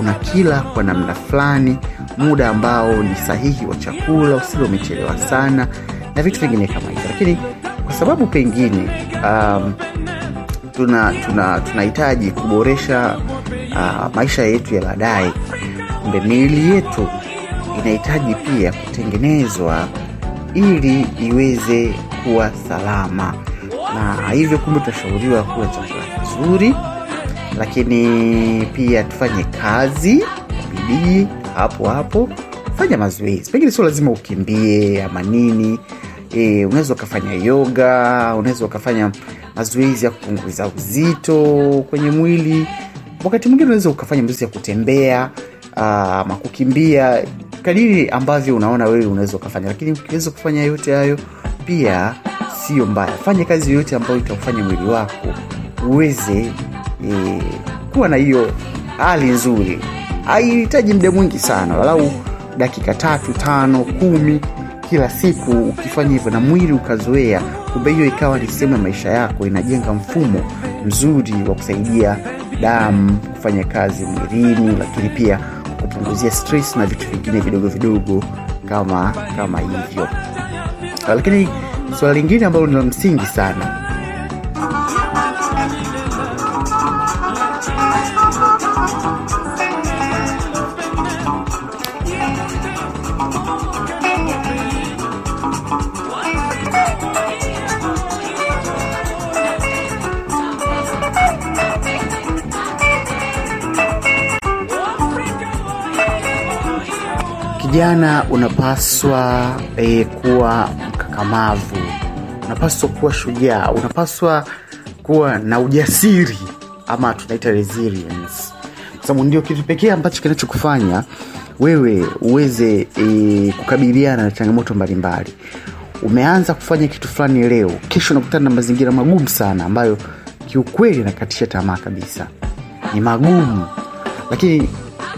S2: unakila kwa namna fulani muda ambao ni sahihi wa chakula usile umechelewa sana na vitu vingine kama hivyo. Lakini kwa sababu pengine um, tuna tuna tunahitaji kuboresha uh, maisha yetu ya baadaye. Kumbe miili yetu inahitaji pia kutengenezwa ili iweze kuwa salama. Na hivyo kumbe tunashauriwa kula chakula kizuri lakini pia tufanye kazi kwa bidii hapo hapo. Fanya mazoezi. Pengine sio lazima ukimbie ama nini. E, unaweza ukafanya yoga unaweza ukafanya mazoezi ya kupunguza uzito kwenye mwili wakati mwingine unaweza ukafanya mazoezi ya kutembea ah, ama kukimbia kadiri ambavyo unaona wewe unaweza ukafanya. Lakini ukiweza kufanya yote hayo pia sio mbaya. Fanya kazi yoyote ambayo itamfanya mwili wako uweze e, kuwa na hiyo hali nzuri. Haihitaji muda mwingi sana walau dakika tatu tano kumi kila siku ukifanya hivyo na mwili ukazoea kumbe hiyo ikawa ni sehemu ya maisha yako inajenga mfumo mzuri wa kusaidia damu kufanya kazi mwilini lakini pia kupunguzia stress na vitu vingine vidogo vidogo kama kama hivyo. Lakini suala lingine ambalo ni la msingi sana kijana unapaswa e, kuwa mkakamavu. Unapaswa kuwa shujaa. Unapaswa kuwa na ujasiri ama tunaita resilience. Kwa sababu ndio kitu pekee ambacho kinachokufanya wewe uweze e, kukabiliana na changamoto mbalimbali. Umeanza kufanya kitu fulani leo kesho unakutana na mazingira magumu sana ambayo kiukweli nakatisha tamaa kabisa. Ni magumu. Lakini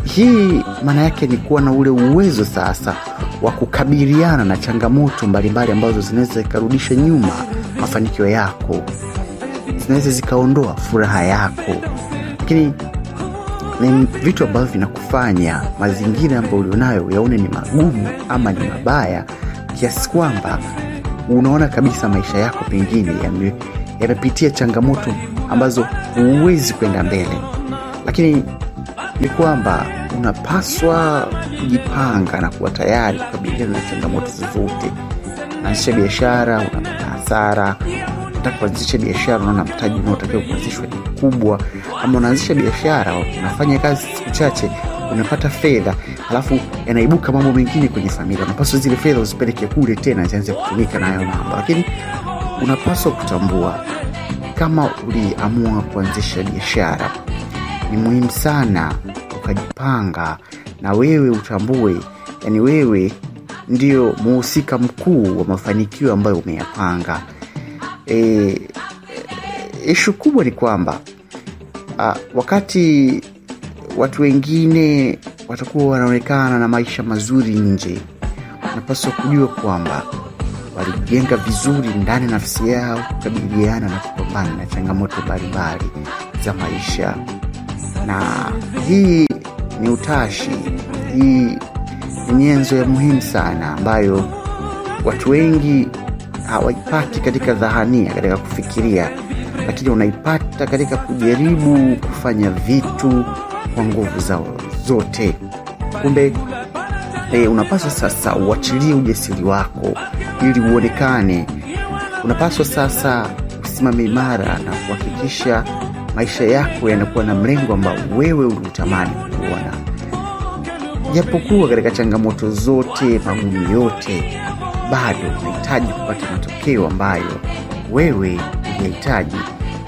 S2: hii maana yake ni kuwa na ule uwezo sasa wa kukabiliana na changamoto mbalimbali ambazo zinaweza zikarudisha nyuma mafanikio yako. Zinaweza zikaondoa furaha yako. Lakini ni vitu ambavyo vinakufanya mazingira ambayo ulionayo yaone ni magumu ama ni mabaya kiasi kwamba unaona kabisa maisha yako pengine yamepitia changamoto ambazo huwezi kwenda mbele. Lakini ni kwamba unapaswa kujipanga na kuwa tayari kukabiliana na changamoto zozote. Unaanzisha biashara unapata hasara unataka kuanzisha biashara unaona mtaji unaotakiwa kuanzishwa ni mkubwa. Ama unaanzisha biashara unafanya kazi siku chache unapata fedha alafu yanaibuka mambo mengine kwenye familia. Unapaswa zile fedha uzipeleke kule tena zianze kutumika na hayo mambo. Lakini unapaswa kutambua kama uliamua kuanzisha biashara ni muhimu sana ukajipanga na wewe utambue yani wewe ndio muhusika mkuu wa mafanikio ambayo umeyapanga. E, ishu kubwa ni kwamba a, wakati watu wengine watakuwa wanaonekana na maisha mazuri nje unapaswa kujua kwamba walijenga vizuri ndani nafsi yao kukabiliana na kupambana na changamoto mbalimbali za maisha na hii ni utashi hii ni nyenzo ya muhimu sana ambayo watu wengi hawaipati katika dhahania katika kufikiria lakini unaipata katika kujaribu kufanya vitu kwa nguvu zao zote. Kumbe e, unapaswa sasa uachilie ujasiri wako ili uonekane. Unapaswa sasa usimame imara na kuhakikisha maisha yako yanakuwa na mlengo ambao wewe uliutamani kuona japokuwa katika changamoto zote magumu yote bado unahitaji kupata matokeo ambayo wewe unahitaji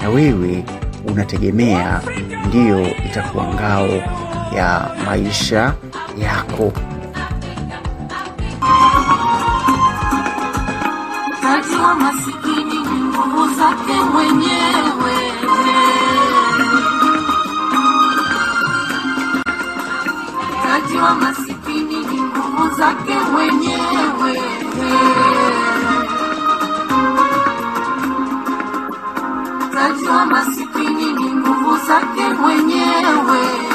S2: na wewe unategemea ndiyo itakuwa ngao ya maisha yako
S4: Taji wa masikini ni nguvu zake mwenyewe. Wa masikini ni nguvu zake mwenyewe. Taji wa masikini ni nguvu zake mwenyewe.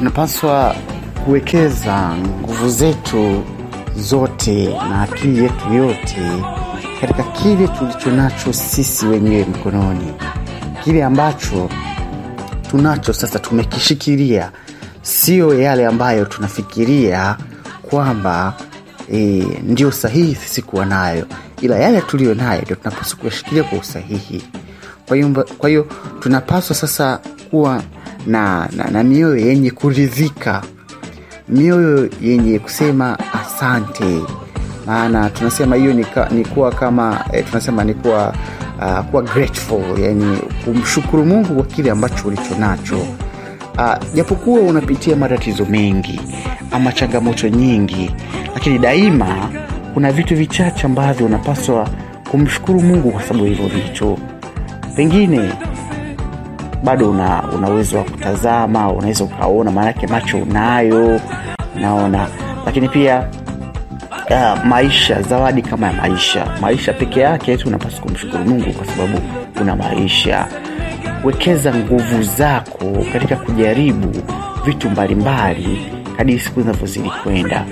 S2: Tunapaswa kuwekeza nguvu zetu zote na akili yetu yote katika kile tulicho nacho sisi wenyewe mkononi kile ambacho tunacho sasa tumekishikilia sio yale ambayo tunafikiria kwamba e, ndio sahihi sisi kuwa nayo ila yale tuliyo nayo ndio tunapaswa kuyashikilia kwa usahihi. Kwa hiyo tunapaswa sasa kuwa na, na, na mioyo yenye kuridhika. Mioyo yenye kusema asante. Maana tunasema hiyo ni, ni kuwa kama eh, tunasema ni kuwa uh, kuwa grateful yani kumshukuru mungu kwa kile ambacho ulicho nacho. Uh, japokuwa unapitia matatizo mengi ama changamoto nyingi lakini daima kuna vitu vichache ambavyo unapaswa kumshukuru mungu kwa sababu hivyo vitu pengine bado una, una wa kutazama unaweza ukaona maanake macho unayo naona lakini pia uh, maisha zawadi kama ya maisha. Maisha peke yake tu unapaswa kumshukuru mungu kwa sababu una maisha. Wekeza nguvu zako katika kujaribu vitu mbalimbali hadi siku zinavyozidi kwenda.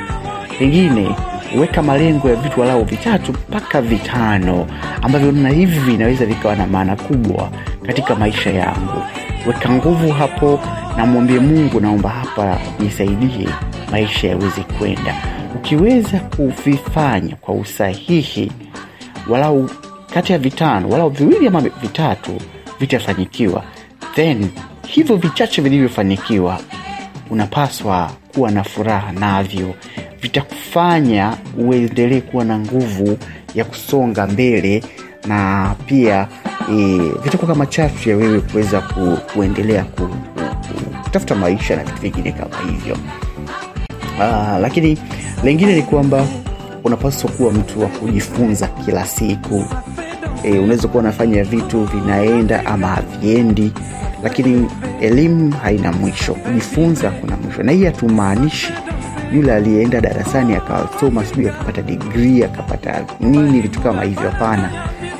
S2: Pengine weka malengo ya vitu walau vitatu mpaka vitano ambavyo na hivi vinaweza vikawa na maana kubwa katika maisha yangu. Weka nguvu hapo na mwambie mungu naomba hapa nisaidie maisha yaweze kwenda. Ukiweza kuvifanya kwa usahihi walau kati ya vitano walau viwili ama vitatu vitafanyikiwa. Then hivyo vichache vilivyofanikiwa unapaswa kuwa na furaha navyo. Vitakufanya uendelee kuwa na nguvu ya kusonga mbele na pia e, vitakuwa kama chachu ya wewe kuweza ku, kuendelea ku, ku, ku, kutafuta maisha na vitu vingine kama hivyo. Aa, lakini lengine ni kwamba unapaswa kuwa mtu wa kujifunza kila siku e, unaweza kuwa unafanya vitu vinaenda ama haviendi lakini elimu haina mwisho. Kujifunza kuna mwisho. Na hii hatumaanishi yule aliyeenda darasani akasoma sijui akapata digrii akapata nini vitu kama hivyo. Hapana.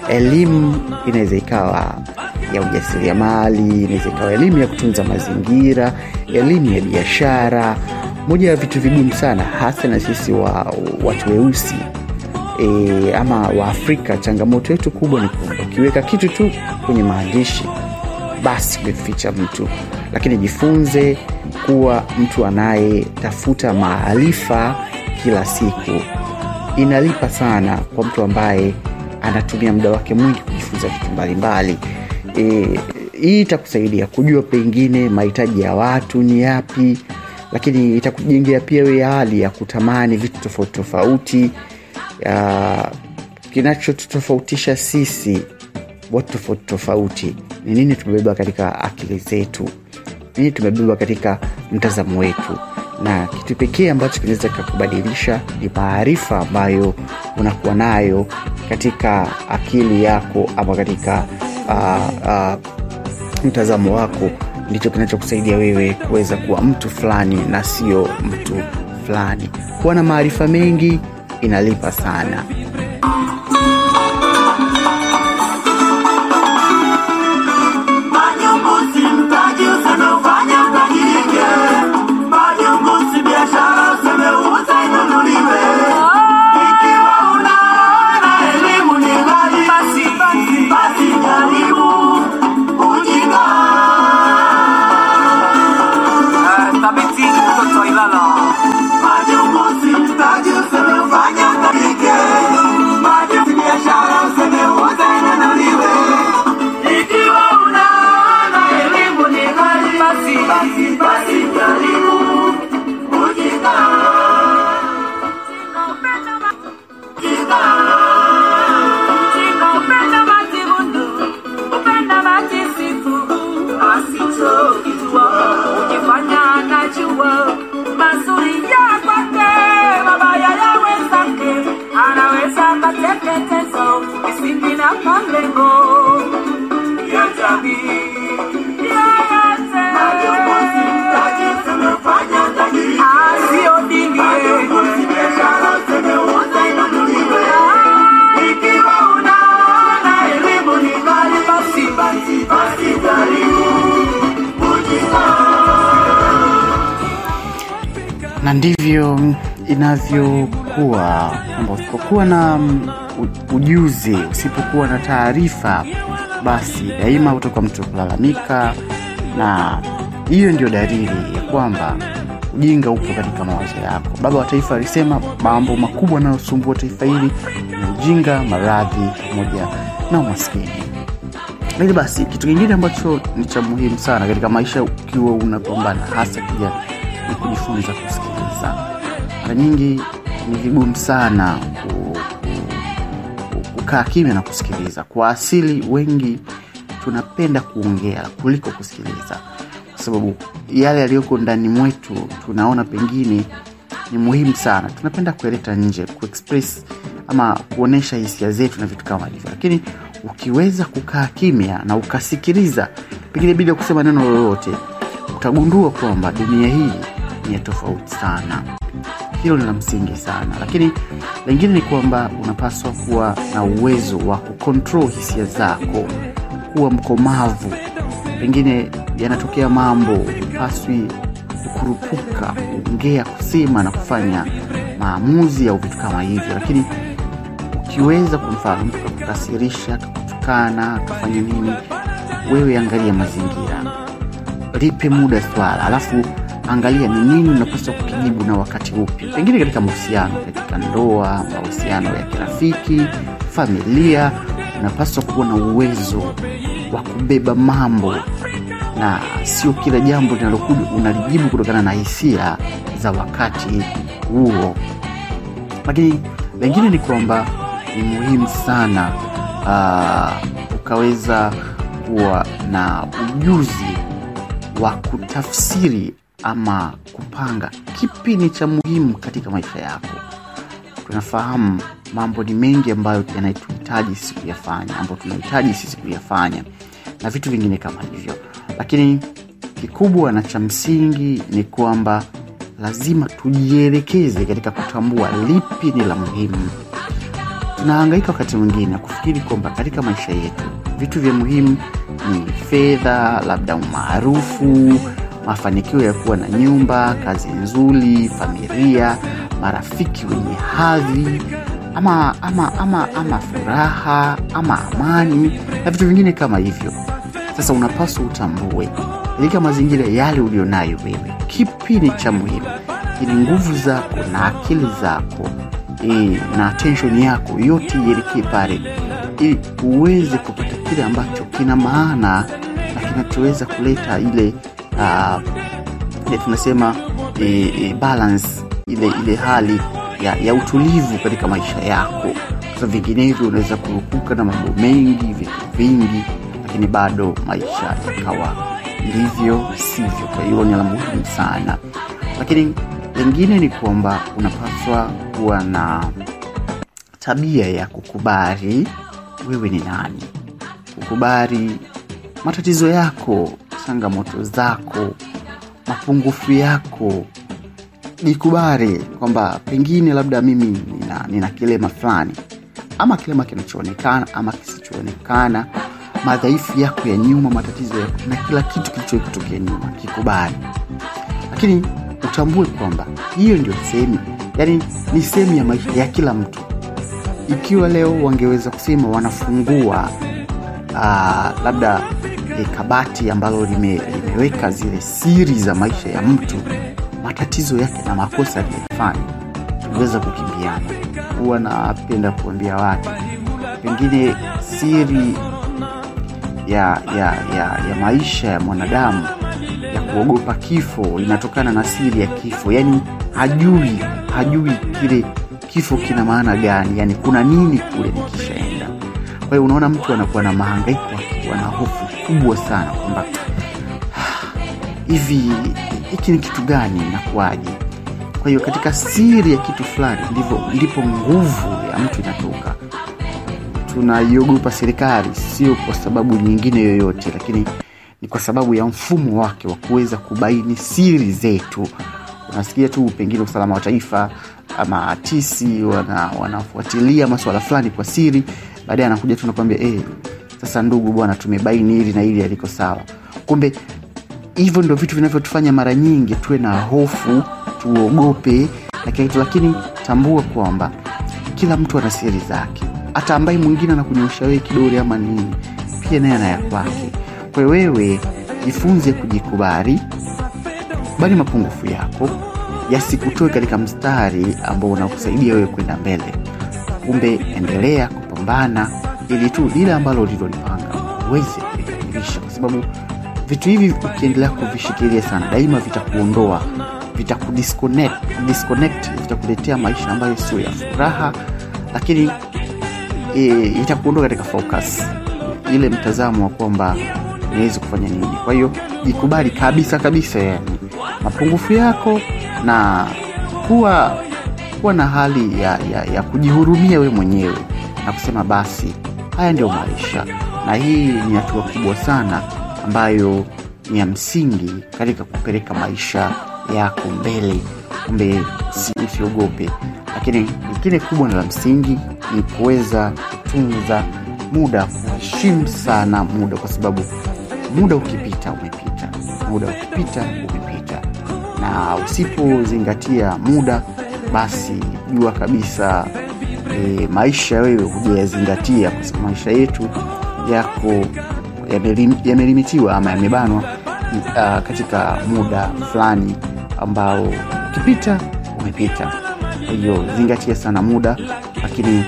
S2: Elimu inaweza ikawa ya ujasiriamali inaweza ikawa elimu ya kutunza mazingira elimu ya biashara moja ya vitu vigumu sana hasa na sisi wa watu weusi e, ama waafrika changamoto yetu kubwa ni kwamba ukiweka kitu tu kwenye maandishi basi umeficha mtu. Lakini jifunze kuwa mtu anayetafuta maarifa kila siku. Inalipa sana kwa mtu ambaye anatumia muda wake mwingi kujifunza vitu mbalimbali. E, hii itakusaidia kujua pengine mahitaji ya watu ni yapi lakini itakujengea pia hali ya kutamani vitu tofauti tofauti Ya, kinachotutofautisha sisi watu tofauti tofauti ni nini tumebeba katika akili zetu? Nini tumebeba katika mtazamo wetu? Na kitu pekee ambacho kinaweza kikakubadilisha ni maarifa ambayo unakuwa nayo katika akili yako ama katika uh, uh, mtazamo wako. Ndicho kinachokusaidia wewe kuweza kuwa mtu fulani na sio mtu fulani. Kuwa na maarifa mengi inalipa sana usipokuwa na taarifa basi daima utakuwa mtu kulalamika. Na hiyo ndio dalili ya kwamba ujinga upo katika mawazo yako. Baba wa taifa alisema mambo makubwa yanayosumbua taifa hili ni ujinga maradhi pamoja na umaskini. Lakini basi kitu kingine ambacho ni cha muhimu sana katika maisha ukiwa unapambana hasa kijana ni kujifunza kusikiliza. Mara nyingi ni vigumu sana kukaa kimya na kusikiliza. Kwa asili wengi tunapenda kuongea kuliko kusikiliza. Kwa sababu yale yaliyoko ndani mwetu tunaona pengine ni muhimu sana. Tunapenda kueleta nje kuexpress ama kuonyesha hisia zetu na vitu kama hivyo. Lakini ukiweza kukaa kimya na ukasikiliza pengine bila kusema neno lolote utagundua kwamba dunia hii ni ya tofauti sana hilo ni la msingi sana. Lakini lengine ni kwamba unapaswa kuwa na uwezo wa kukontrol hisia zako kuwa mkomavu. Pengine yanatokea mambo upaswi kukurupuka kuongea kusema na kufanya maamuzi au vitu kama hivyo. Lakini ukiweza kwa mfano mtu kakukasirisha kakutukana akafanya nini wewe angalia mazingira. Lipe muda swala alafu angalia ni nini unapaswa kukijibu na wakati upi. Pengine katika mahusiano katika ndoa mahusiano ya kirafiki familia unapaswa kuwa na uwezo wa kubeba mambo na sio kila jambo linalokuja unalijibu kutokana na hisia za wakati huo. Lakini lengine ni kwamba ni muhimu sana uh, ukaweza kuwa na ujuzi wa kutafsiri ama kupanga kipi ni cha muhimu katika maisha yako. Tunafahamu mambo ni mengi ambayo yanatuhitaji sisi kuyafanya ambayo tunahitaji sisi kuyafanya na vitu vingine kama hivyo. Lakini kikubwa na cha msingi ni kwamba lazima tujielekeze katika kutambua lipi ni la muhimu. Tunahangaika wakati mwingine kufikiri kwamba katika maisha yetu vitu vya muhimu ni fedha labda umaarufu mafanikio ya kuwa na nyumba kazi nzuri familia marafiki wenye hadhi ama ama ama ama furaha ama amani na vitu vingine kama hivyo. Sasa unapaswa utambue katika mazingira yale ulionayo wewe kipi ni cha muhimu ili nguvu zako na akili zako e, na attention yako yote ielekee pale ili uweze kupata kile ambacho kina maana na kinachoweza kuleta ile uh, tunasema e, e, balance ile ile hali ya, ya utulivu katika maisha yako. Sasa vinginevyo unaweza kurupuka na mambo mengi vitu vingi lakini bado maisha yakawa ndivyo sivyo. Kwa hiyo ni la muhimu sana. Lakini lingine ni kwamba unapaswa kuwa na tabia ya kukubali wewe ni nani. Kukubali matatizo yako changamoto zako mapungufu yako. Jikubali kwamba pengine labda mimi nina, nina kilema fulani ama kilema kinachoonekana ama kisichoonekana. Madhaifu yako ya nyuma matatizo yako na kila kitu kilichokutokea nyuma kikubali lakini utambue kwamba hiyo ndio sehemu yani ni sehemu ya maisha ya kila mtu. Ikiwa leo wangeweza kusema wanafungua uh, labda e, kabati ambalo lime, limeweka zile siri za maisha ya mtu matatizo yake na makosa aliyofanya tungeweza kukimbiana. Huwa napenda kuambia watu pengine siri ya, ya, ya, ya maisha ya mwanadamu ya kuogopa kifo inatokana na siri ya kifo. Yaani hajui hajui kile kifo kina maana gani yani kuna nini kule nikishaenda. Kwa hiyo unaona mtu anakuwa na mahangaiko akiwa na hofu kubwa sana kwamba hivi hiki ni kitu gani inakuwaje kwa hiyo katika siri ya kitu fulani ndipo nguvu ya mtu inatoka. Tunaiogopa serikali sio kwa sababu nyingine yoyote lakini ni kwa sababu ya mfumo wake wa kuweza kubaini siri zetu. Unasikia tu pengine usalama wa taifa ama tisi wana, wanafuatilia maswala fulani kwa siri baadaye anakuja tu nakwambia eh, sasa ndugu bwana tumebaini hili na hili aliko sawa. Kumbe hivyo ndio vitu vinavyotufanya mara nyingi tuwe na hofu tuogope lakini, lakini tambua kwamba kila mtu ana siri zake. Hata ambaye mwingine anakunyosha wewe kidole ama nini pia naye anaya kwake. Kwa wewe jifunze kujikubali bali mapungufu yako yasikutoe katika mstari ambao unakusaidia wewe kwenda mbele. Kumbe endelea kupambana ili tu lile ambalo ulilolipanga uweze kulikamilisha kwa sababu vitu hivi ukiendelea kuvishikilia sana daima vitakuondoa vitakudisconnect disconnect vitakuletea maisha ambayo sio ya furaha lakini e, itakuondoa katika focus ile mtazamo wa kwamba niwezi kufanya nini. Kwa hiyo jikubali kabisa kabisa yani mapungufu yako na kuwa kuwa na hali ya, ya, ya kujihurumia we mwenyewe na kusema basi haya ndio maisha. Na hii ni hatua kubwa sana ambayo ni ya msingi katika kupeleka maisha yako mbele. Kumbe usiogope. Lakini lingine kubwa na la msingi ni kuweza kutunza muda kuheshimu sana muda kwa sababu muda ukipita umepita. Muda ukipita umepita. Na usipozingatia muda basi jua kabisa e, maisha wewe hujayazingatia kwa sababu maisha yetu yako yamelim- yamelimitiwa ama yamebanwa uh, katika muda fulani ambao ukipita umepita. Kwa hiyo zingatia sana muda lakini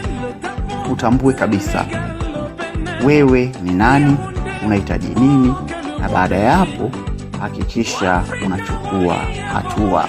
S2: utambue kabisa wewe ni nani unahitaji nini na baada ya hapo hakikisha unachukua hatua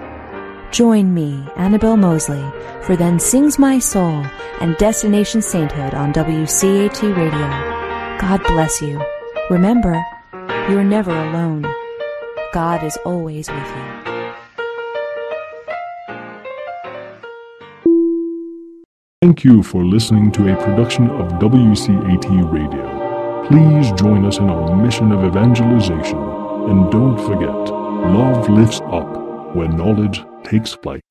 S5: Join me, Annabelle Mosley, for Then Sings My Soul and Destination Sainthood on WCAT Radio. God bless you. Remember, you're never alone. God is always with you.
S6: Thank you for listening to a production of WCAT Radio. Please join us in our mission of evangelization. And don't forget, love lifts up when knowledge takes flight.